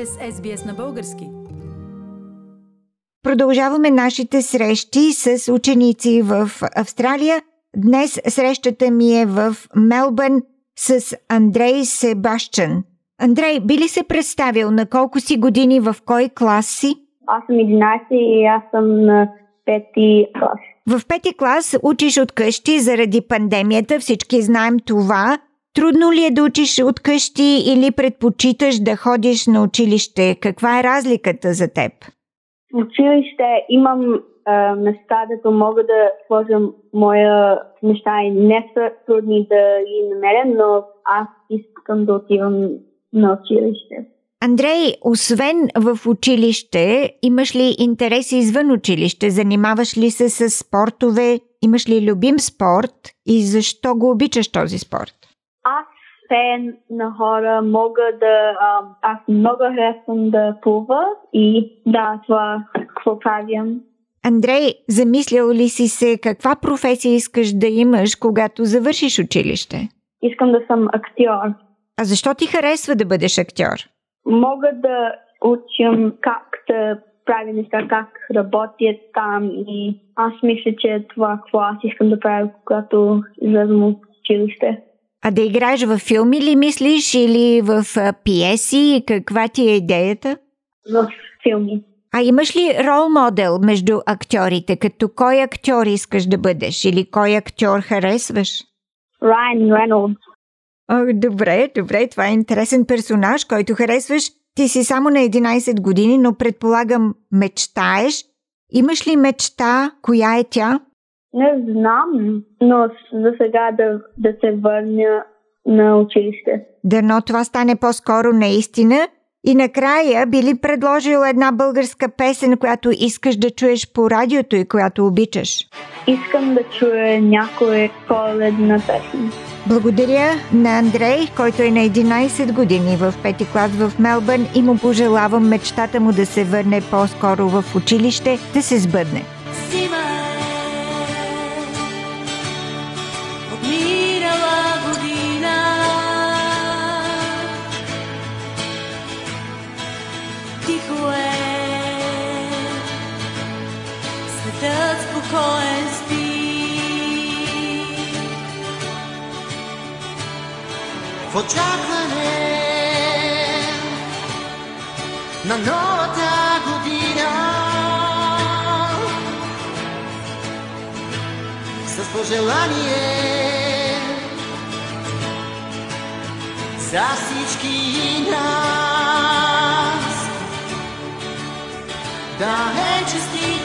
сте с SBS на български. Продължаваме нашите срещи с ученици в Австралия. Днес срещата ми е в Мелбърн с Андрей Себащен. Андрей, би ли се представил на колко си години в кой клас си? Аз съм 11 и аз съм на пети клас. В пети клас учиш от къщи заради пандемията, всички знаем това. Трудно ли е да учиш от къщи или предпочиташ да ходиш на училище? Каква е разликата за теб? В училище имам а, места, дето мога да сложам моя неща и не са трудни да ги намеря, но аз искам да отивам на училище. Андрей, освен в училище, имаш ли интереси извън училище? Занимаваш ли се с спортове? Имаш ли любим спорт и защо го обичаш този спорт? Фен на хора мога да... А, аз много харесвам да плува и да, това какво правям. Андрей, замислял ли си се каква професия искаш да имаш, когато завършиш училище? Искам да съм актьор. А защо ти харесва да бъдеш актьор? Мога да учим как да прави неща, как работят там и аз мисля, че е това, какво аз искам да правя, когато излезам от училище. А да играеш във филми ли мислиш или в пиеси? Каква ти е идеята? В филми. А имаш ли рол модел между актьорите? Като кой актьор искаш да бъдеш? Или кой актьор харесваш? Райан Рейнолдс. О, добре, добре, това е интересен персонаж, който харесваш. Ти си само на 11 години, но предполагам мечтаеш. Имаш ли мечта? Коя е тя? Не знам, но за сега да, да се върня на училище. Дано това стане по-скоро наистина. И накрая би ли предложил една българска песен, която искаш да чуеш по радиото и която обичаш? Искам да чуя някоя коледна песен. Благодаря на Андрей, който е на 11 години в пети клас в Мелбърн и му пожелавам мечтата му да се върне по-скоро в училище, да се сбъдне. Тихо е, светът спокоен спи. в очакване на новата година. С пожелание за всички нас да е честита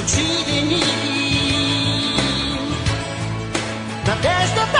Cuide de mim. Na testa da